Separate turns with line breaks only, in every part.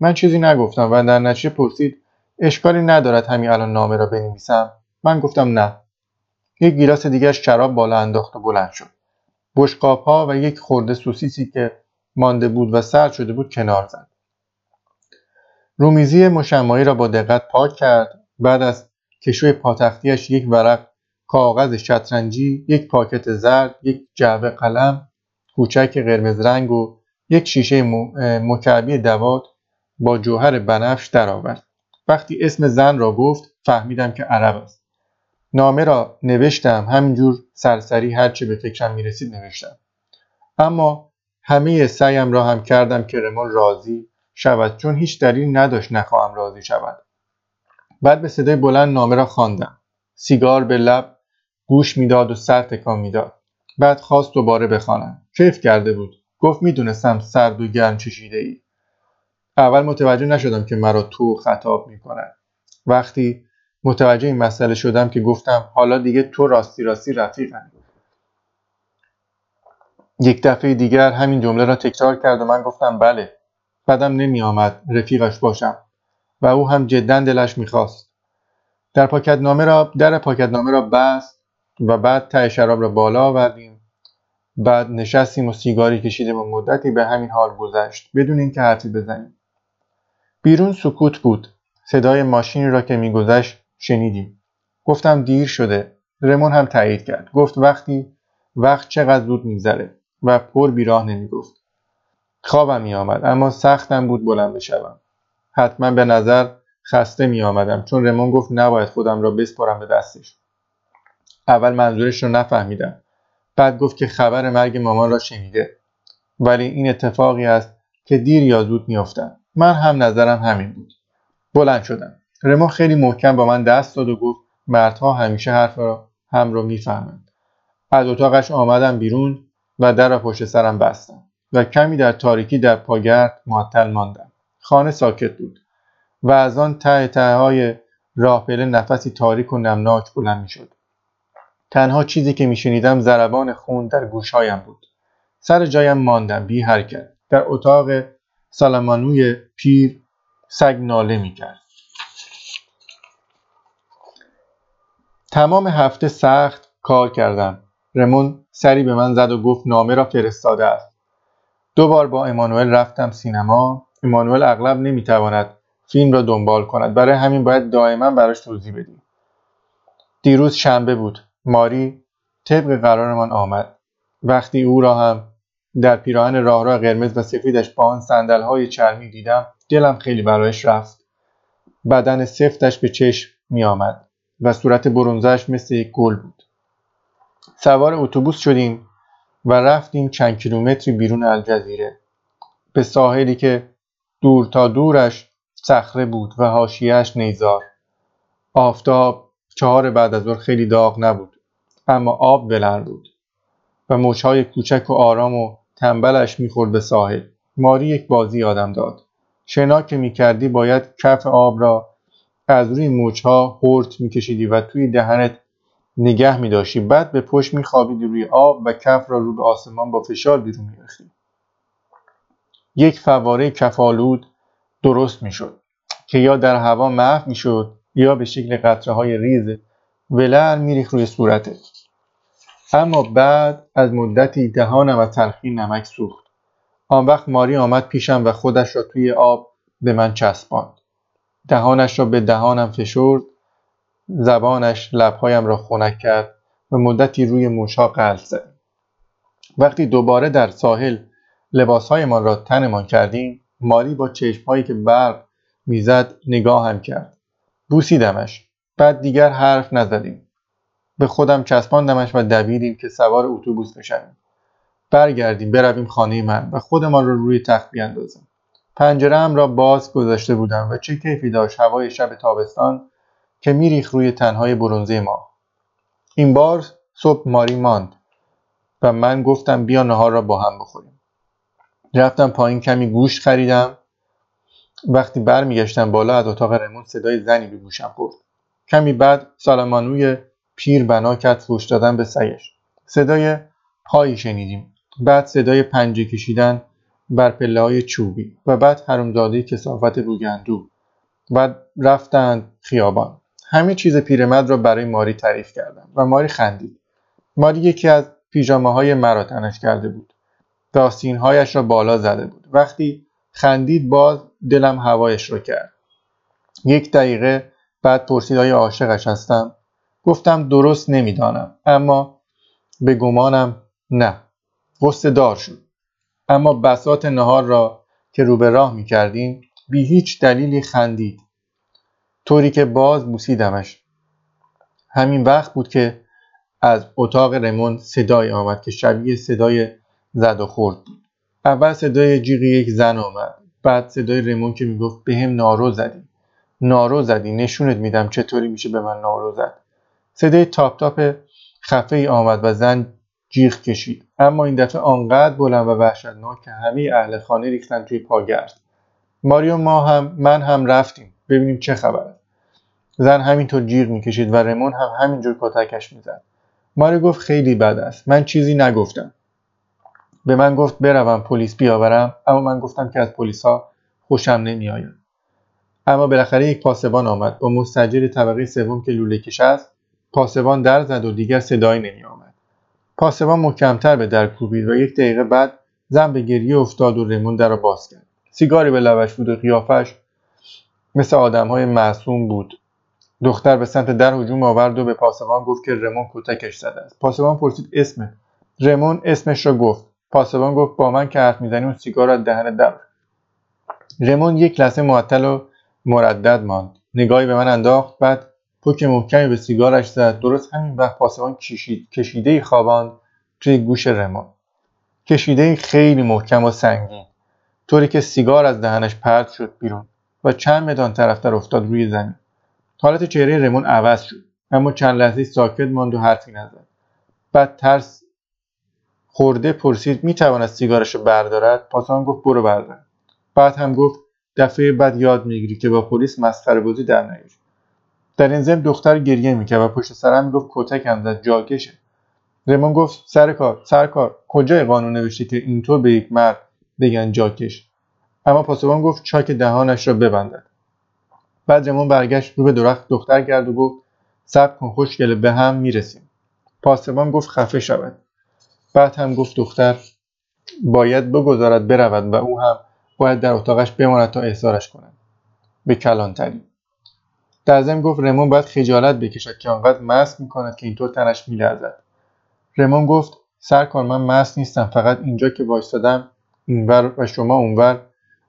من چیزی نگفتم و در نتیجه پرسید اشکالی ندارد همین الان نامه را بنویسم؟ من گفتم نه. یک گیلاس دیگر شراب بالا انداخت و بلند شد. بشقاب ها و یک خورده سوسیسی که مانده بود و سرد شده بود کنار زد. رومیزی مشمایی را با دقت پاک کرد. بعد از کشوی پاتختیش یک ورق کاغذ شطرنجی یک پاکت زرد یک جعبه قلم کوچک قرمز رنگ و یک شیشه مکعبی دوات با جوهر بنفش درآورد. وقتی اسم زن را گفت فهمیدم که عرب است. نامه را نوشتم همینجور سرسری هرچه به فکرم می‌رسید نوشتم. اما همه سعیم را هم کردم که رمون راضی شود چون هیچ دلیل نداشت نخواهم راضی شود. بعد به صدای بلند نامه را خواندم. سیگار به لب گوش می‌داد و سر تکان می‌داد. بعد خواست دوباره بخوانم. کیف کرده بود؟ گفت می‌دونستم سرد و گرم چشیده ای اول متوجه نشدم که مرا تو خطاب می‌کند وقتی متوجه این مسئله شدم که گفتم حالا دیگه تو راستی راستی رفیقم یک دفعه دیگر همین جمله را تکرار کرد و من گفتم بله. بدم نمی آمد رفیقش باشم و او هم جدا دلش می‌خواست. در پاکت نامه را در پاکت نامه را بست و بعد ته شراب را بالا آوردیم. بعد نشستیم و سیگاری کشیده و مدتی به همین حال گذشت بدون اینکه حرفی بزنیم. بیرون سکوت بود. صدای ماشینی را که میگذشت شنیدیم. گفتم دیر شده. رمون هم تایید کرد. گفت وقتی وقت چقدر زود میگذره و پر بیراه نمی‌گفت. خوابم می آمد اما سختم بود بلند بشوم. حتما به نظر خسته می آمدم چون رمون گفت نباید خودم را بسپرم به دستش. اول منظورش رو نفهمیدم. بعد گفت که خبر مرگ مامان را شنیده. ولی این اتفاقی است که دیر یا زود میافتد. من هم نظرم همین بود. بلند شدم. رمون خیلی محکم با من دست داد و گفت مردها همیشه حرف را هم رو می‌فهمند. از اتاقش آمدم بیرون و در پشت سرم بستم و کمی در تاریکی در پاگرد معطل ماندم. خانه ساکت بود و از آن ته ته های راه نفسی تاریک و نمناک بلند می‌شد. تنها چیزی که میشنیدم ضربان خون در گوشهایم بود. سر جایم ماندم بی حرکت. در اتاق سالمانوی پیر سگ ناله می‌کرد. تمام هفته سخت کار کردم. رمون سری به من زد و گفت نامه را فرستاده است. دو بار با امانوئل رفتم سینما. امانوئل اغلب نمی‌تواند فیلم را دنبال کند. برای همین باید دائما براش توضیح بدیم. دیروز شنبه بود. ماری طبق قرارمان آمد. وقتی او را هم در پیراهن راهرو قرمز و سفیدش با آن های چرمی دیدم. دلم خیلی برایش رفت. بدن سفتش به چشم می آمد و صورت برونزش مثل یک گل بود. سوار اتوبوس شدیم و رفتیم چند کیلومتری بیرون الجزیره. به ساحلی که دور تا دورش صخره بود و حاشیهاش نیزار. آفتاب چهار بعد از ظهر خیلی داغ نبود اما آب بلند بود و موجهای کوچک و آرام و تنبلش می‌خورد به ساحل. ماری یک بازی آدم داد. شنا که می‌کردی باید کف آب را از روی موجها هورت میکشیدی و توی دهنت نگه میداشتی. بعد به پشت میخوابیدی روی آب و کف را رو به آسمان با فشار بیرون میریختی. یک فواره کفالود درست می‌شد که یا در هوا محو می‌شد یا به شکل قطره های ریز ولر میریخت روی صورتت. اما بعد از مدتی دهانم از تلخی نمک سوخت. آن وقت ماری آمد پیشم و خودش را توی آب به من چسباند. دهانش را به دهانم فشرد زبانش لبهایم را خنک کرد و مدتی روی موشها قلط زد. وقتی دوباره در ساحل لباسهایمان را تنمان کردیم ماری با چشمهایی که برق می‌زد نگاهم کرد. بوسیدمش بعد دیگر حرف نزدیم. به خودم چسباندمش و دویدیم که سوار اتوبوس بشویم. برگردیم برویم خانه من و خودمان رو روی تخت بیاندازیم پنجره را باز گذاشته بودم و چه کیفی داشت هوای شب تابستان که میریخ روی تنهای برونزه ما. این بار صبح ماری ماند و من گفتم بیا نهار را با هم بخوریم. رفتم پایین کمی گوشت خریدم. وقتی برمیگشتم بالا از اتاق رمون صدای زنی به گوشم خورد. کمی بعد سالمانوی پیر بنا کرد فوش دادن به سگش. صدای پایی شنیدیم. بعد صدای پنجه کشیدن بر پله های چوبی و بعد حرومزاده کسافت روگندو و رفتند خیابان. همه چیز پیرمرد را برای ماری تعریف کردم و ماری خندید. ماری یکی از پیژامه های مرا تنش کرده بود. هایش را بالا زده بود. وقتی خندید باز دلم هوایش را کرد. یک دقیقه بعد پرسید آیا عاشقش هستم. گفتم درست نمی‌دانم اما به گمانم نه. غصه دار شد. اما بسات نهار را که رو به راه می کردیم بی هیچ دلیلی خندید. طوری که باز بوسیدمش. همین وقت بود که از اتاق رمون صدای آمد که شبیه صدای زد و خورد بود. اول صدای جیغ یک زن آمد. بعد صدای رمون که می‌گفت به هم نارو زدی. نارو زدی. نشونت میدم چطوری میشه به من نارو زد. صدای تاپ تاپ خفه ای آمد و زن جیغ کشید. اما این دفعه آنقدر بلند و وحشتناک که همه اهل خانه ریختن توی پاگرد ماریو ما هم من هم رفتیم. ببینیم چه خبره زن همینطور جیغ می‌کشید و رمون هم همینجور کتکش می‌زد. ماریو گفت خیلی بد است. من چیزی نگفتم. به من گفت بروم پلیس بیاورم اما من گفتم که از پلیس ها خوشم نمیآید. اما بالاخره یک پاسبان آمد. با مستجر طبقه سوم که لوله کش است پاسبان در زد و دیگر صدایی نمی آمد پاسبان محکمتر به در کوبید و یک دقیقه بعد زن به گریه افتاد و رمون در را باز کرد. سیگاری به لبش بود و قیافش مثل آدم های معصوم بود. دختر به سمت در هجوم آورد و به پاسبان گفت که رمون کتکش زده است. پاسبان پرسید اسمت رمون اسمش را گفت. پاسبان گفت با من که حرف می‌زنی اون سیگار را دهن در. رمون یک لحظه معطل و مردد ماند. نگاهی به من انداخت بعد پوک محکمی به سیگارش زد. درست همین وقت پاسبان کشید کشیده خواباند توی گوش رمون کشیده خیلی محکم و سنگین. طوری که سیگار از دهنش پرت شد بیرون و چند مدان طرفتر افتاد روی زمین. حالت چهره رمون عوض شد. اما چند لحظه ساکت ماند و حرفی نزد. بعد ترس خورده پرسید می‌تواند سیگارش رو بردارد؟ پاسبان گفت برو بردار. بعد هم گفت دفعه بعد یاد می‌گیری که با پلیس مسخره بازی در نیاری. در این ضمن دختر گریه می‌کرد و پشت سرم می‌گفت کتکم زد جاکشه. رمون گفت سر کار سر کار. کجای قانون نوشته که اینطور به یک مرد بگن جاکش؟ اما پاسبان گفت چاک دهانش را ببندد. بعد رمون برگشت رو به درخت دختر کرد و گفت صبر کن خوشگله به هم می‌رسیم. پاسبان گفت خفه شود بعد هم گفت دختر باید بگذارد برود و او هم باید در اتاقش بماند تا احضارش کنند به کلانتری. در ضمن گفت رمون باید خجالت بکشد که آنقدر مست می‌کند که اینطور تنش میلرزد. رمون گفت سرکار من مست نیستم فقط اینجا که وایستادم اینور و شما اونور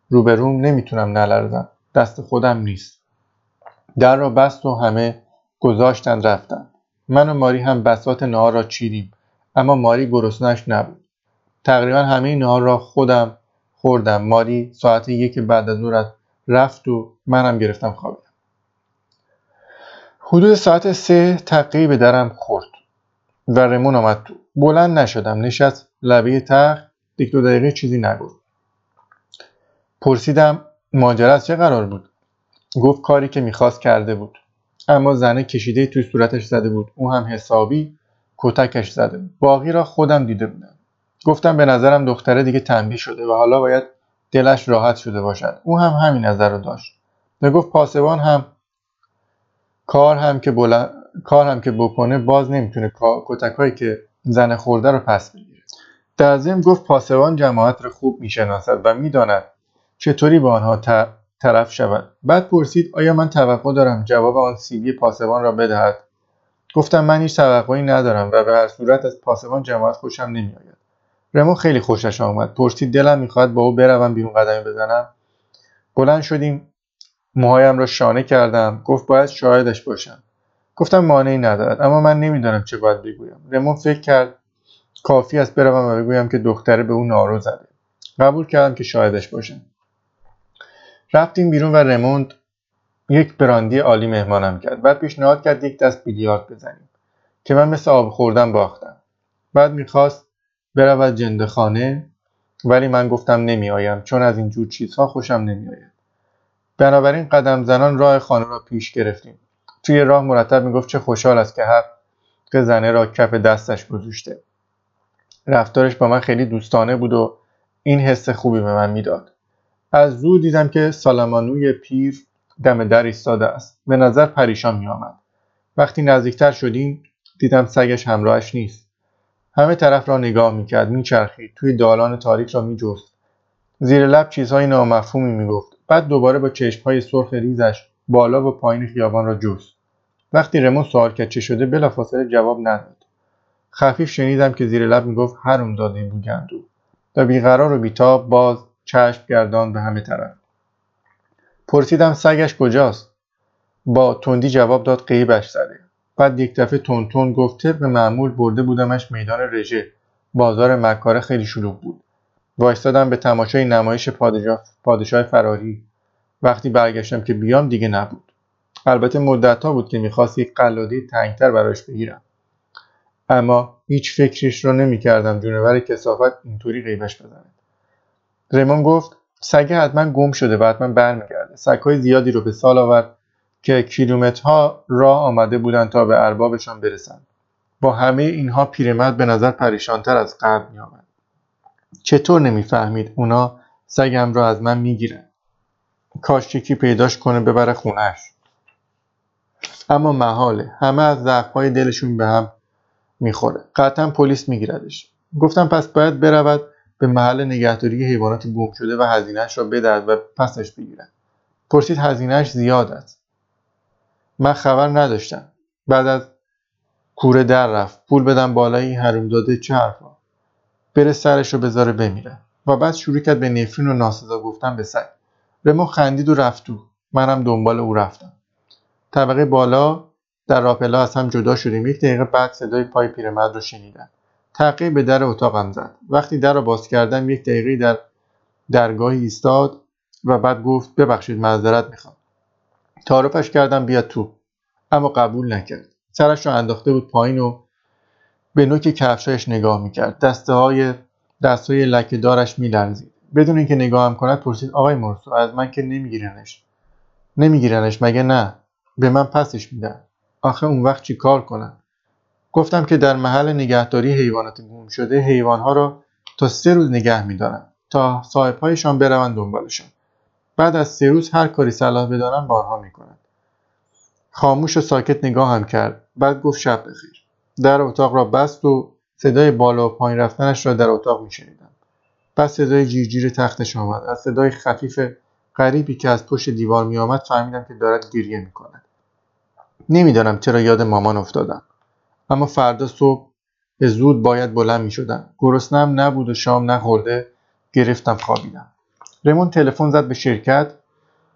روبروم نمی‌تونم نلرزم دست خودم نیست. در را بست و همه گذاشتن رفتن من و ماری هم بسات نهار را چیدیم اما ماری گرسنش نبود. تقریبا همه نهار را خودم خوردم. ماری ساعت یک بعد از ظهر رفت و منم گرفتم خوابیدم. حدود ساعت سه تقیی به درم خورد و رمون آمد. تو بلند نشدم. نشست. لبه تخت. یک دو دقیقه چیزی نگفت. پرسیدم ماجرا چه قرار بود؟ گفت کاری که می‌خواست کرده بود. اما زنه کشیده توی صورتش زده بود. او هم حسابی کتکش زده بود. باقی را خودم دیده بودم. گفتم به نظرم دختره دیگه تنبیه شده و حالا باید دلش راحت شده باشد. او هم همین نظر رو داشت. و گفت پاسبان هم کار هم که بلند... کار هم که بکنه باز نمی‌تونه کتک هایی که زن خورده رو پس بگیره. در ضمن گفت پاسبان جماعت رو خوب می‌شناسد و می‌داند چطوری با آنها طرف شود. بعد پرسید آیا من توقع دارم جواب آن سیبی پاسبان را بدهد؟ گفتم من هیچ توقعی ندارم و به هر صورت از پاسبان جماعت خوشم نمیآید. رمو خیلی خوشش آمد. پرسید دلم می‌خواهد با او بروم بیرون قدمی بزنم؟ بلند شدیم. موهایم را شانه کردم. گفت باید شاهدش باشم. گفتم مانعی ندارد اما من نمی‌دانم چه باید بگویم. رمون فکر کرد کافی است بروم و بگویم که دختره به او نارو زده. قبول کردم که شاهدش باشم. رفتیم بیرون و رموند یک براندی عالی مهمانم کرد. بعد پیشنهاد کرد یک دست بیلیارد بزنیم که من مثل آب خوردن باختم. بعد می‌خواست برود جنده خانه ولی من گفتم نمیآیم چون از این جور چیزها خوشم نمیآید. بنابراین قدم زنان راه خانه را پیش گرفتیم. توی راه مرتب می‌گفت چه خوشحال است که حق زنه را کف دستش گذاشته. رفتارش با من خیلی دوستانه بود و این حس خوبی به من می‌داد. از دور دیدم که سالمانوی پیر دم در ایستاده است. به نظر پریشان می آمد. وقتی نزدیکتر شدیم دیدم سگش همراهش نیست. همه طرف را نگاه می‌کرد میچرخید. توی دالان تاریک را میجست زیر لب چیزهای نامفهومی می‌گفت. بعد دوباره با چشمهای سرخ ریزش بالا و پایین خیابان را جست. وقتی رمون سوال کرد چه شده بلافاصله جواب نداد. خفیف شنیدم که زیر لب می‌گفت هر داده بوگندو و بیقرار و بیتاب باز چشم گردان به همه طرف. پرسیدم سگش کجاست؟ با تندی جواب داد قیبش زده بعد یک دفعه تون گفت طبق معمول برده بودمش میدان رژه. بازار مکاره خیلی شلوغ بود. وایستادم به تماشای نمایش پادشاه, پادشاه فراری وقتی برگشتم که بیام دیگه نبود. البته مدت ها بود که می‌خواست یک قلاده تنگتر براش بگیرم. اما هیچ فکریش رو نمی‌کردم جونور کسافت اینطوری غیبش بزنه. ریمون گفت سگه حتما گم شده و حتما برمیگرده. سگهای زیادی رو به سال آورد که کیلومترها راه آمده بودند تا به اربابشان برسند. با همه اینها پیرمرد به نظر پریشانتر از قبل میآمد. چطور نمی‌فهمید؟ اونا سگم را از من می‌گیرن. کاش یکی پیداش کنه ببره خونش اما محاله همه از ضعفهای دلشون به هم می‌خوره. قطعا پلیس میگیردش. گفتم پس باید برود به محل نگهداری حیوانات گم شده و هزینهش را بدهد و پسش بگیرد. پرسید هزینهش زیاد است. من خبر نداشتم. بعد از کوره در رفت. پول بدم بالای این حروم داده چه حرفا؟ بره سرش رو بذاره بمیره. و بعد شروع کرد به نفرین و ناسزا گفتن به سگ. رمو خندید و رفت تو منم دنبال او رفتم. طبقه بالا در راپلا از هم جدا شدیم. یک دقیقه بعد صدای پای پیرمرد رو شنیدم. تقیه به در اتاقم زد. وقتی در رو باز کردم یک دقیقه در درگاهی ایستاد و بعد گفت ببخشید معذرت می‌خوام. تعارفش کردم بیاد تو. اما قبول نکرد. سرش رو انداخته بود پایین و به نوک کفشایش نگاه می‌کرد. دسته های دست های لکه دارش میلرزید. بدون اینکه نگاهم کند پرسید آقای مرسو از من که نمیگیرنش؟ نمیگیرنش؟ مگه نه؟ به من پسش میدن. آخه اون وقت چی کار کنم؟ گفتم که در محل نگهداری حیوانات گم شده حیوانها را تا سه روز نگه میدارن تا صاحبهایشان بروند دنبالشان بعد از سه روز هر کاری صلاح بدانند بارها می‌کنند خاموش و ساکت نگاه هم کرد. بعد گفت شب بخیر. در اتاق را بست و صدای بالا و پایین رفتنش را در اتاق میشنیدم. بعد صدای جیرجیر تختش آمد. از صدای خفیف غریبی که از پشت دیوار میآمد فهمیدم که دارد گریه می‌کند. نمی‌دانم چرا یاد مامان افتادم. اما فردا صبح به زود باید بلند می شدم گرسنم نبود و شام نخورده گرفتم خوابیدم. رمون تلفن زد به شرکت.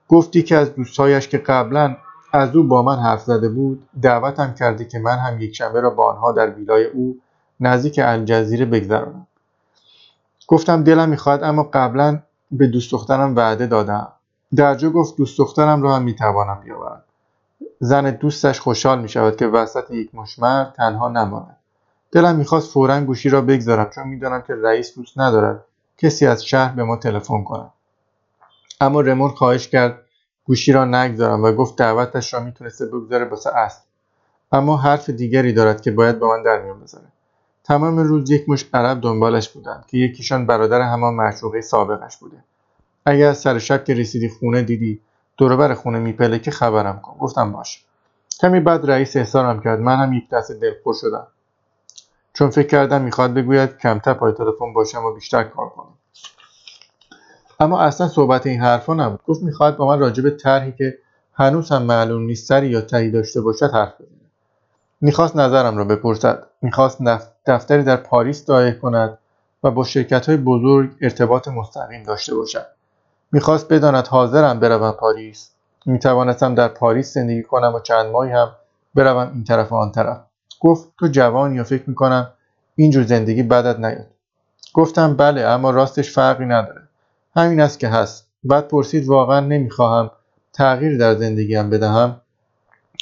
گفتی که از دوستهایش که قبلا از او با من حرف زده بود دعوتم کرده که من هم یک شنبه را با آنها در ویلای او نزدیک الجزیره بگذرانم. گفتم دلم می‌خواهد اما قبلا به دوست دخترم وعده دادم. درجا گفت دوست دخترم را هم می‌توانم بیاورم. زن دوستش خوشحال می شود که وسط یک مشمر تنها نماند. دلم می‌خواست فورا گوشی را بگذارم چون می‌دانم که رئیس دوست ندارد. کسی از شهر به ما تلفن کند. اما رمون خواهش کرد گوشی را نگذارم و گفت دعوتش را می‌تونسته بگذاره واسه اصل. اما حرف دیگری دارد که باید با من در میان بذاره. تمام روز یک مش عرب دنبالش بودند که یکیشان برادر همان معشوقه سابقش بوده. اگر سر شب که رسیدی خونه دیدی دوربر خونه میپله که خبرم کن. گفتم باش. کمی بعد رئیس احسارم کرد. من هم یک دست دلخور شدم. چون فکر کردم می‌خواد بگوید کمتر پای تلفن باشم و بیشتر کار کنم. اما اصلا صحبت این حرفا نبود. گفت می‌خواد با من راجع به طرحی که هنوز هم معلوم نیست سری یا تهی داشته باشد حرف بزنه می‌خواست نظرم را بپرسد. می‌خواست دفتری در پاریس دایه کند و با شرکت های بزرگ ارتباط مستقیم داشته باشد. می‌خواست بداند حاضرم بروم پاریس. می‌توانستم در پاریس زندگی کنم و چند ماهی هم بروم این طرف و آن طرف. گفت تو جوان یا فکر می‌کنم اینجور زندگی بدت نیاد. گفتم بله اما راستش فرقی نداره. همین است که هست. بعد پرسید واقعا نمی‌خواهم تغییر در زندگیم بدهم؟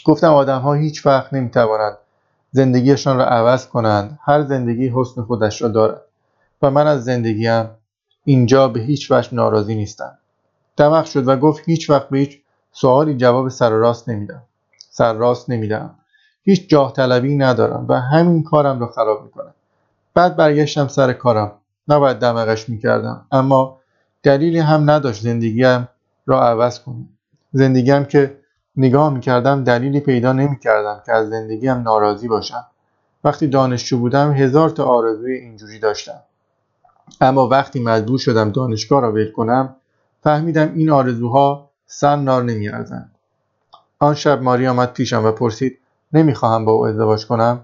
گفتم آدم ها هیچ وقت نمی‌توانند زندگیشان را عوض کنند. هر زندگی حسن خودش را دارد و من از زندگیم اینجا به هیچ وجه ناراضی نیستم. دمق شد و گفت هیچ وقت به هیچ سوالی جواب سر راست نمیدم. سر راست نمیدم. هیچ جاه طلبی ندارم و همین کارم را خراب می‌کنم. بعد برگشتم سر کارم. نباید دمقش می‌کردم. اما دلیلی هم نداشت. زندگیم را عوض کنم زندگیم که نگاه می‌کردم دلیلی پیدا نمی‌کردم که از زندگیم ناراضی باشم. وقتی دانشجو بودم هزار تا آرزوی اینجوری داشتم. اما وقتی مجبور شدم دانشگاه را ول کنم فهمیدم این آرزوها سن نار نمیارزند آن شب ماری آمد پیشم و پرسید نمی‌خواهم با او ازدواج کنم؟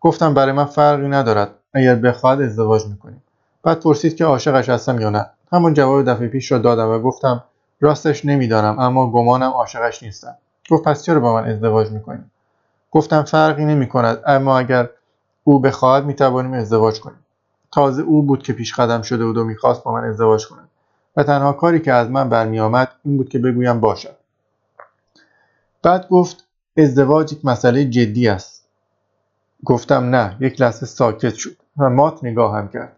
گفتم برای من فرقی ندارد. اگر بخواهد ازدواج می‌کنیم. بعد پرسید که عاشقش هستم یا نه. همون جواب دفعه پیش را دادم و گفتم راستش نمی‌دانم اما گمانم عاشقش نیستم. گفت پس چرا با من ازدواج می‌کنیم گفتم فرقی نمی کند اما اگر او بخواهد می‌توانیم ازدواج کنیم. تازه او بود که پیش قدم شده بود و می‌خواست با من ازدواج کند. و تنها کاری که از من برمیآمد این بود که بگویم باشد. بعد گفت ازدواج یک مسئله جدی است. گفتم نه یک لحظه ساکت شد و مات نگاهم کرد.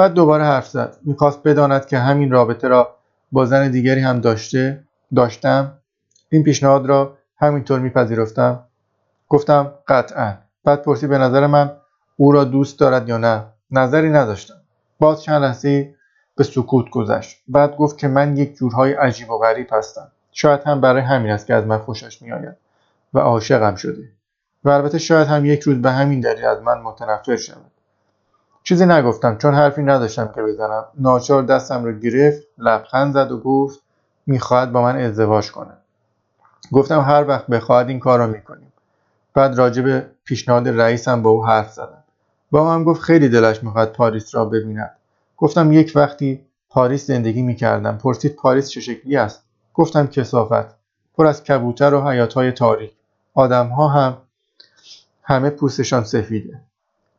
بعد دوباره حرف زد. می‌خواست بداند که همین رابطه را با زن دیگری هم داشته داشتم. این پیشنهاد را همینطور میپذیرفتم. گفتم قطعا. بعد پرسی به نظر من او را دوست دارد یا نه؟ نظری نداشتم. باز چند لحظه به سکوت گذشت. بعد گفت که من یک جورهای عجیب و غریب هستم. شاید هم برای همین است که از من خوشش میآید و عاشقم شده. و البته شاید هم یک روز به همین دلیل از من متنفر شود. چیزی نگفتم چون حرفی نداشتم که بزنم. ناچار دستم را گرفت لبخند زد و گفت می‌خواهد با من ازدواج کنه. گفتم هر وقت بخواهد این کار را می‌کنیم. بعد راجع به پیشنهاد رئیسم با او حرف زدم. با هم گفت خیلی دلش می‌خواد پاریس را ببیند. گفتم یک وقتی پاریس زندگی می‌کردم پرسید پاریس چه شکلی است؟ گفتم کسافت. پر از کبوتر و حیاتهای تاریک. آدمها هم همه پوستشان سفیده.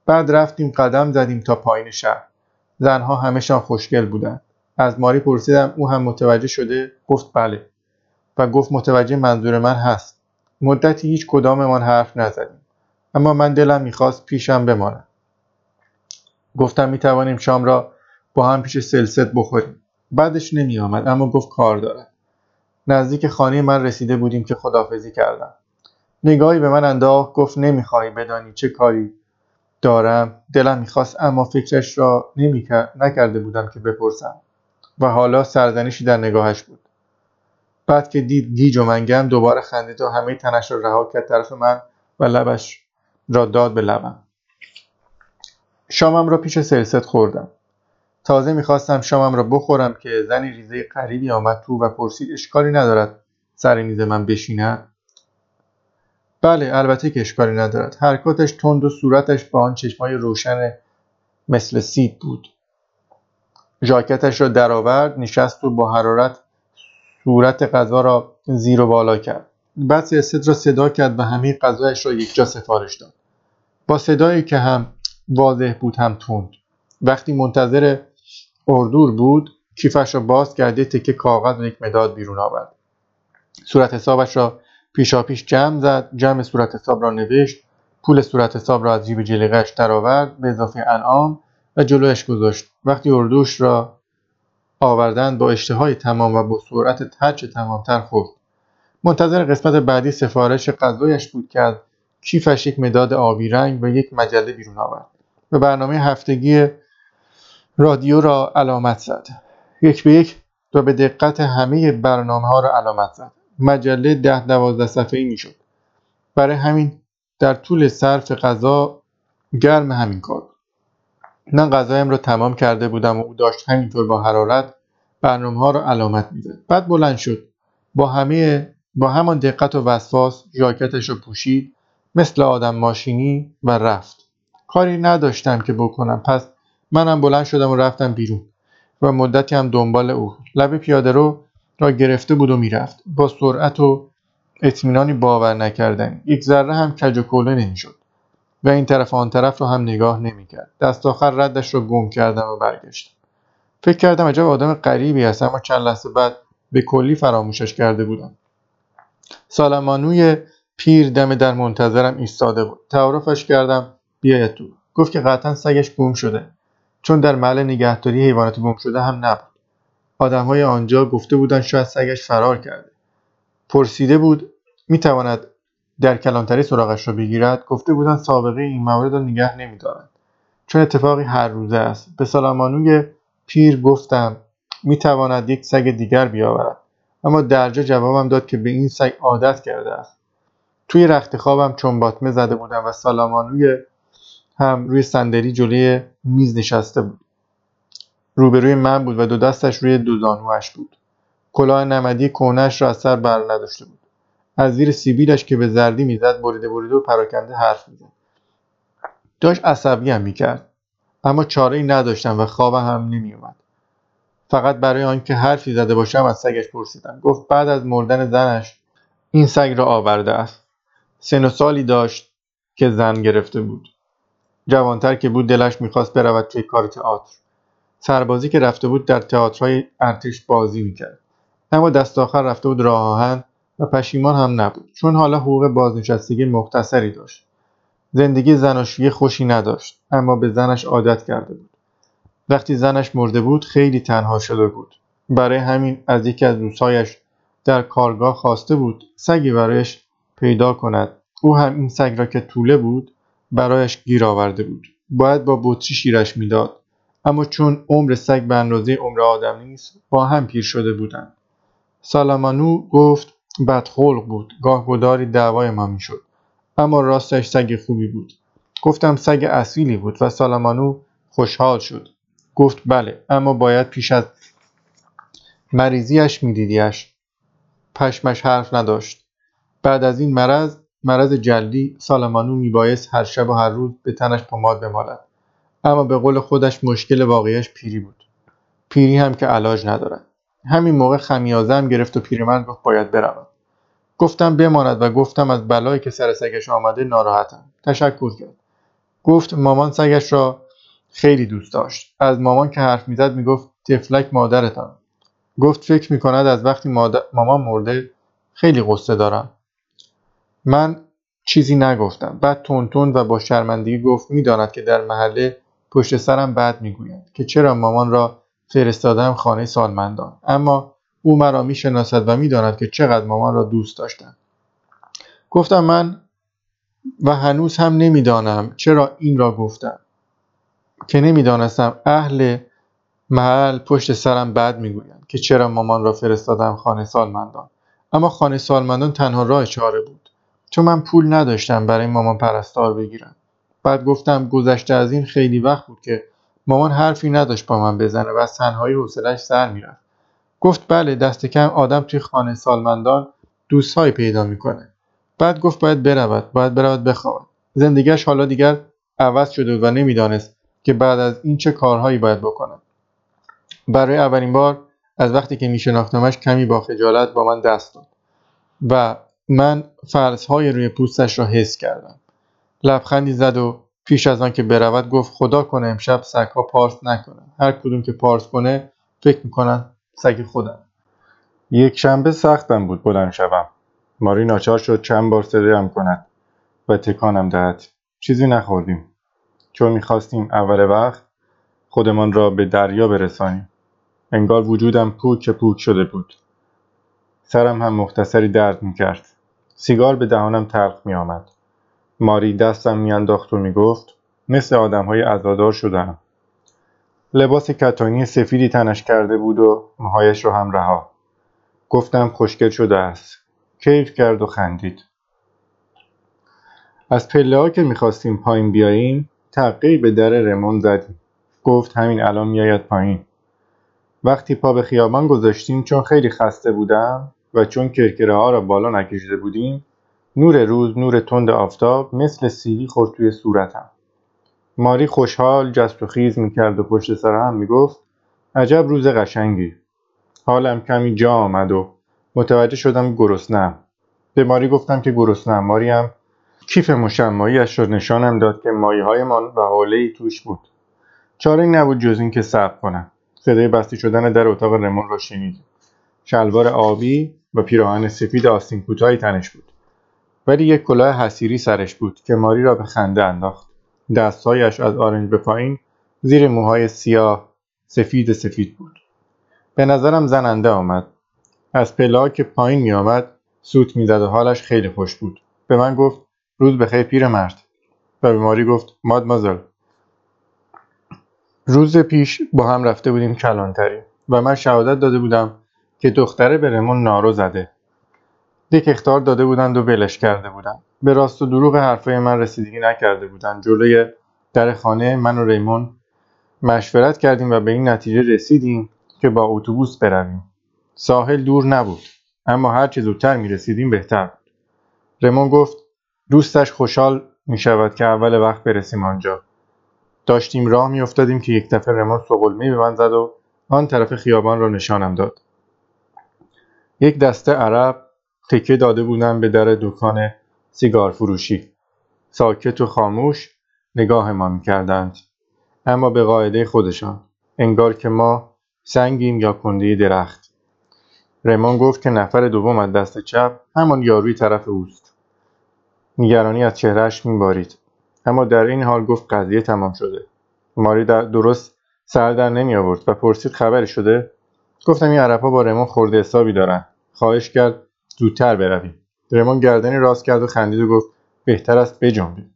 بعد رفتیم قدم زدیم تا پایین شهر. زنها همهشان خوشگل بودند از ماری پرسیدم او هم متوجه شده؟ گفت بله. و گفت متوجه منظور من هست. مدتی هیچ کداممان حرف نزدیم. اما من دلم می‌خواست پیشم بماند. گفتم می‌توانیم شام را با هم پیش سلست بخوریم. بعدش نمی آمد اما گفت کار دارد. نزدیک خانه من رسیده بودیم که خدافزی کردم. نگاهی به من انداخت گفت نمی‌خواهی بدانی چه کاری دارم. دلم می‌خواست اما فکرش را نمی نکرده بودم که بپرسم. و حالا سرزنشی در نگاهش بود. بعد که دید گیج و منگم دوباره خندید و همه تنش را رها کرد طرف من و لبش را داد به لبم. شامم را پیش سلست خوردم. تازه می‌خواستم شامم را بخورم که زنی ریزه قریبی آمد تو و پرسید اشکالی ندارد سر میز من بشیند بله البته که اشکالی ندارد. حرکاتش تند و صورتش با آن چشمای روشن مثل سیب بود. ژاکتش را درآورد نشست و با حرارت صورت غذا را زیر و بالا کرد. بعد سیاست را صدا کرد و همه غذایش را یکجا سفارش داد. با صدایی که هم واضح بود هم تند. وقتی منتظر اردور بود کیفش را باز کرده تکه کاغذ و یک مداد بیرون آورد. صورت حسابش را پیشاپیش جمع زد جمع صورت حساب را نوشت پول صورت حساب را از جیب جلیقهاش درآورد به اضافه انعام و جلویش گذاشت. وقتی اردوش را آوردن با اشتهای تمام و با سرعت تچ تمامتر خورد. منتظر قسمت بعدی سفارش غذایش بود که کیفش یک مداد آبی رنگ و یک مجله بیرون آورد به برنامه هفتگی رادیو را علامت زد. یک به یک و به دقت همه برنامه ها را علامت زد. مجله ده دوازده صفحه ای می‌شد. برای همین در طول صرف غذا گرم همین کار من غذایم را تمام کرده بودم و او داشت همینطور با حرارت برنامه ها را علامت می‌زد. بعد بلند شد. با همه با همان دقت و وسواس ژاکتش را پوشید مثل آدم ماشینی و رفت. کاری نداشتم که بکنم. پس منم بلند شدم و رفتم بیرون و مدتی هم دنبال او لب پیاده رو را گرفته بود و می‌رفت. با سرعت و اطمینانی باور نکردنی یک ذره هم کج و کوله نمی‌شد. و این طرف آن طرف رو هم نگاه نمی‌کرد. دست آخر ردش رو گم کردم و برگشتم. فکر کردم عجب آدم غریبی است اما چند لحظه بعد به کلی فراموشش کرده بودم. سالمانوی پیر دم در منتظرم ایستاده بود. تعارفش کردم بیاید تو. گفت که قطعا سگش گم شده. چون در محل نگهداری حیوانات گم شده هم نبود. آدمهای آنجا گفته بودند شاید سگش فرار کرده. پرسیده بود می‌تواند در کلانتری سراغش را بگیرد؟ گفته بودند سابقه این موارد را نگه نمیدارند چون اتفاقی هر روزه است. به سالامانوی پیر گفتم می‌تواند یک سگ دیگر بیاورد. اما درجا جوابم داد که به این سگ عادت کرده است. توی رخت خوابم چون باطمه زده بودم و سالامانوی هم روی صندلی جلوی میز نشسته بود. روبروی من بود و دو دستش روی دو زانوش بود. کلاه نمدی کهنهاش را از سر بر نداشته بود. از زیر سیبیلش که به زردی می‌زد بریده بریده و پراکنده حرف می‌زد. داشت عصبیم می‌کرد. اما چاره ای نداشتم و خوابم هم نمیومد فقط برای آنکه حرفی زده باشم از سگش پرسیدم. گفت بعد از مردن زنش این سگ را آورده است. سن و سالی داشت که زن گرفته بود. جوانتر که بود دلش می‌خواست برود توی کار تئاتر. سربازی که رفته بود در تئاترهای ارتش بازی می‌کرد. اما دست آخر رفته بود راه آهن و پشیمان هم نبود. چون حالا حقوق بازنشستگی مختصری داشت. زندگی زناشویی خوشی نداشت اما به زنش عادت کرده بود. وقتی زنش مرده بود خیلی تنها شده بود. برای همین از یکی از دوستهایش در کارگاه خواسته بود سگی برایش پیدا کند. او هم این سگ را که طوله بود برایش گیر آورده بود. باید با بطری شیرش می‌داد. اما چون عمر سگ به اندازه عمر آدم نیست با هم پیر شده بودند سالامانو گفت بدخلق بود گاه گداری دعوای ما می‌شد. اما راستش سگ خوبی بود. گفتم سگ اصیلی بود و سالامانو خوشحال شد. گفت بله اما باید پیش از مریضیش میدیدیش پشمش حرف نداشت. بعد از این مرض مرض جلدی سالامانو میبایست هر شب و هر روز به تنش پماد بمالد. اما به قول خودش مشکل واقعیش پیری بود. پیری هم که علاج ندارد. همین موقع خمیازه گرفت و پیرمرد گفت باید بروم. گفتم بماند و گفتم از بلایی که سر سگش آمده ناراحتم. تشکر کرد. گفت مامان سگش را خیلی دوست داشت. از مامان که حرف می‌زد می‌گفت تفلک مادرتان. گفت فکر می‌کند از وقتی مامان مرده خیلی قصه دارم. من چیزی نگفتم. بعد تون و با شرمندگی گفت می‌داند که در محله پشت سرم بد می‌گویند که چرا مامان را فرستادم خانه سالمندان. اما او مرا می‌شناسد و می‌داند که چقدر مامان را دوست داشتم. گفتم من و هنوز هم نمی‌دانم چرا این را گفتم که نمی‌دانستم اهل محل پشت سرم بد می‌گویند که چرا مامان را فرستادم خانه سالمندان. اما خانه سالمندان تنها راه چاره بود. چون من پول نداشتم برای مامان پرستار بگیرم. بعد گفتم گذشته از این خیلی وقت بود که مامان حرفی نداشت با من بزنه و از تنهایی حوصلش سر می‌رفت. گفت بله دست کم آدم توی خانه سالمندان دوستهایی پیدا می‌کنه. بعد گفت باید برود باید برود بخوابد. زندگیش حالا دیگر عوض شده و نمی‌دانست که بعد از این چه کارهایی باید بکنه. برای اولین بار از وقتی که میشناختمش کمی با خجالت با من دست داد و من فرزهای روی پوستش را حس کردم. لبخندی زد و پیش از آن که برود گفت خدا کنه امشب سگها پارس نکنه هر کدوم که پارس کنه فکر می‌کنن سگ خودم یک شنبه سختم بود بلند شوم. ماری ناچار شد چند بار صدایم کند و تکانم دهد. چیزی نخوردیم. چون می‌خواستیم اول وقت خودمان را به دریا برسانیم. انگار وجودم پوک پوک شده بود. سرم هم مختصری درد می‌کرد. سیگار به دهانم تلخ میآمد. ماری دستم میانداخت و می‌گفت مثل آدمهای عزادار شدم لباس کتانی سفیدی تنش کرده بود و موهایش را هم رها. گفتم خوشگل شده است. کیف کرد و خندید. از پله ها که می‌خواستیم پایین بیاییم تقیی به در رمون زدیم. گفت همین الان میآید پایین. وقتی پا به خیابان گذاشتیم چون خیلی خسته بودم و چون کرکره ها را بالا نکشیده بودیم نور روز نور تند آفتاب مثل سیلی خورد توی صورتم. ماری خوشحال جست و خیز می‌کرد و پشت سر هم می‌گفت عجب روز قشنگی. حالم کمی جا آمد و متوجه شدم گرسنم به ماری گفتم که گرسنم ماری هم کیف مشماییش را نشانم داد که مایه هایمان و حوله ای توش بود. چاره نبود جز این که صبر کنم. صدای بسته شدن در اتاق رمون را شنید شلوار آبی و پیراهن سفید آستین کوتاهی تنش بود. ولی یک کلاه حسیری سرش بود که ماری را به خنده انداخت. دستهایش از آرنج به پایین زیر موهای سیاه سفید سفید بود. به نظرم زننده آمد. از پله که پایین می آمد سوت می‌زد و حالش خیلی خوش بود. به من گفت روز بخیر مرد. و به ماری گفت مازل روز پیش با هم رفته بودیم کلانتری و من شهادت داده بودم که دختره به رمون نارو زده. یک اختار داده بودند و ولش کرده بودند. به راست و دروغ حرفای من رسیدگی نکرده بودند. جلوی در خانه من و ریمون مشورت کردیم و به این نتیجه رسیدیم که با اتوبوس برویم. ساحل دور نبود اما هر چه زودتر می رسیدیم بهتر بود. ریمون گفت دوستش خوشحال می شود که اول وقت برسیم آنجا. داشتیم راه می افتادیم که یک دفعه رمون سقلمه به من زد و آن طرف خیابان را نشانم داد. یک دسته عرب تکه داده بودن به در دکان سیگار فروشی. ساکت و خاموش نگاه ما می‌کردند اما به قاعده خودشان. انگار که ما سنگیم یا کنده درخت. رمان گفت که نفر دوم از دست چپ همان یاروی طرف اوست. نگرانی از چهرهش میبارید. اما در این حال گفت قضیه تمام شده. ماری در درست سر در نمی آورد و پرسید خبری شده؟ گفتم این عربها با رمان خورده حسابی دارن. خواهش کرد زودتر برویم. رمان گردنی راست کرد و خندید و گفت بهتر است بجنبیم.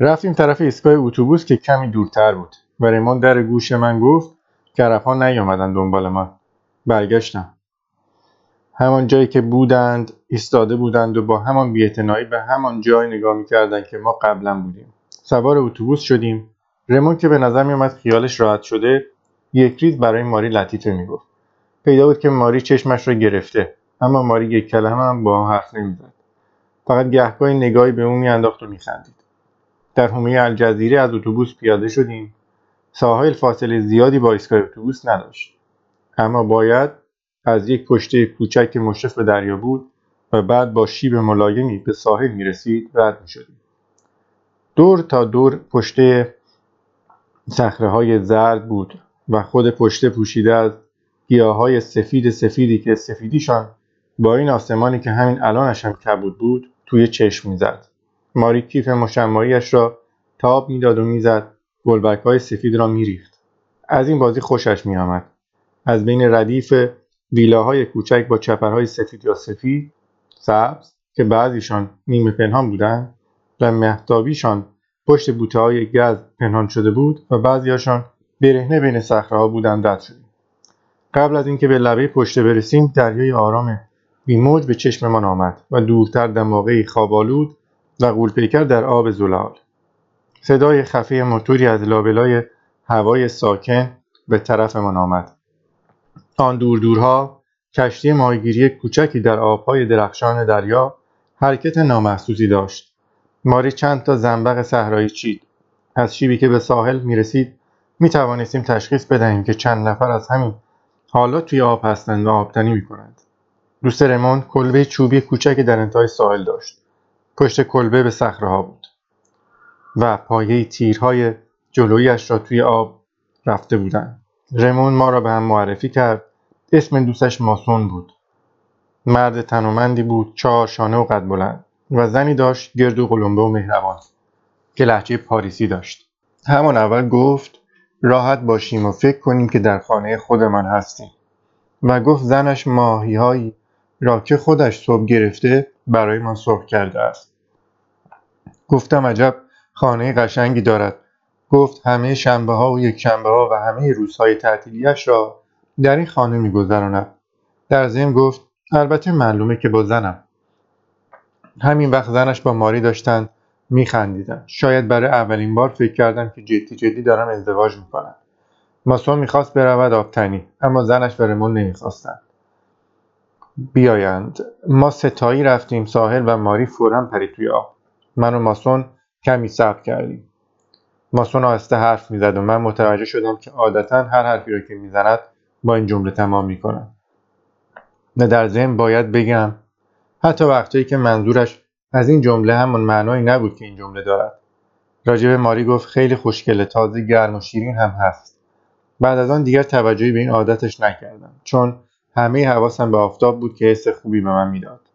رفتیم طرف ایستگاه اتوبوس که کمی دورتر بود. و ریمان در گوش من گفت که عربها نیامدن دنبال ما برگشتم. همان جایی که بودند ایستاده بودند و با همان بیاعتنایی به همان جای نگاه می‌کردند که ما قبلا بودیم. سوار اتوبوس شدیم. رمون که به نظر میومد خیالش راحت شده یک ریز برای ماری لطیفه می‌گفت. پیدا بود که ماری چشمش را گرفته. اما ماری یک کلمه هم با حرف نمی‌زد. فقط گهگاهی نگاهی به او میانداخت و میخندید. در حومه الجزیره از اتوبوس پیاده شدیم. ساحل فاصله زیادی با ایستگاه اتوبوس نداشت. اما باید از یک پشته کوچک که مشرف به دریا بود و بعد با شیب ملایمی به ساحل می رسید رد می شدیم. دور تا دور پشته سخره های زرد بود و خود پشته پوشیده از گیاه های سفید سفیدی که سفیدیشان با این آسمانی که همین الانش هم کبود بود توی چشم می‌زد. ماری کیف مشماییش را تاب می‌داد و می‌زد. گلبک های سفید را میریخت. از این بازی خوشش میآمد. از بین ردیف ویلاهای کوچک با چپرهای سفید یا سفید سبز که بعضیشان نیمه پنهان بودند و مهتابیشان پشت بوته های گز پنهان شده بود و بعضیهاشان برهنه بین صخره بودند رد شدیم قبل از اینکه به لبه پشته برسیم دریای آرام بیموج به چشممان آمد و دورتر دماغه خوابالود و غولپیکر در آب زلال. صدای خفه موتوری از لابلای هوای ساکن به طرفمان آمد. آن دور دورها کشتی ماهیگیری کوچکی در آبهای درخشان دریا حرکت نامحسوسی داشت. ماری چند تا زنبق صحرایی چید. از شیبی که به ساحل می رسید تشخیص بدهیم که چند نفر از همین حالا توی آب هستند و آبتنی می کنند. دوست رمان کلبه چوبی کوچکی در انتهای ساحل داشت. پشت کلبه به صخره ها بود و پایه تیرهای جلویش را توی آب رفته بودند. رمون ما را به هم معرفی کرد. اسم دوستش ماسون بود. مرد تنومندی بود، چهار شانه و قد بلند و زنی داشت گرد و قلمبه و مهربان که لحجه پاریسی داشت. همان اول گفت راحت باشیم و فکر کنیم که در خانه خودمان هستیم. و گفت زنش ماهیهایی را که خودش صبح گرفته برای ما سرخ کرده است. گفتم عجب خانه قشنگی دارد. گفت همه شنبه ها و یک شنبه ها و همه روزهای تعطیلیش را در این خانه میگذراند. در ضمن گفت البته معلومه که با زنم. همین وقت زنش با ماری داشتند میخندیدم. شاید برای اولین بار فکر کردم که جدی جدی دارم ازدواج می‌کنم. ماسون می‌خواست برود آبتنی اما زنش و رمون نمی‌خواستند. بیایند. ما ستایی رفتیم ساحل و ماری فورا پرید توی آب. من و ماسون کمی صبر کردیم. ماسون آهسته حرف می‌زد و من متوجه شدم که عادتا هر حرفی را که می‌زند با این جمله تمام می‌کنم. و در ضمن باید بگم حتی وقتایی که منظورش از این جمله همان معنایی نبود که این جمله دارد. راجب ماری گفت خیلی خوشگله تازه گرم و شیرین هم هست. بعد از آن دیگر توجهی به این عادتش نکردم چون همه حواسم به آفتاب بود که حس خوبی به من می‌داد.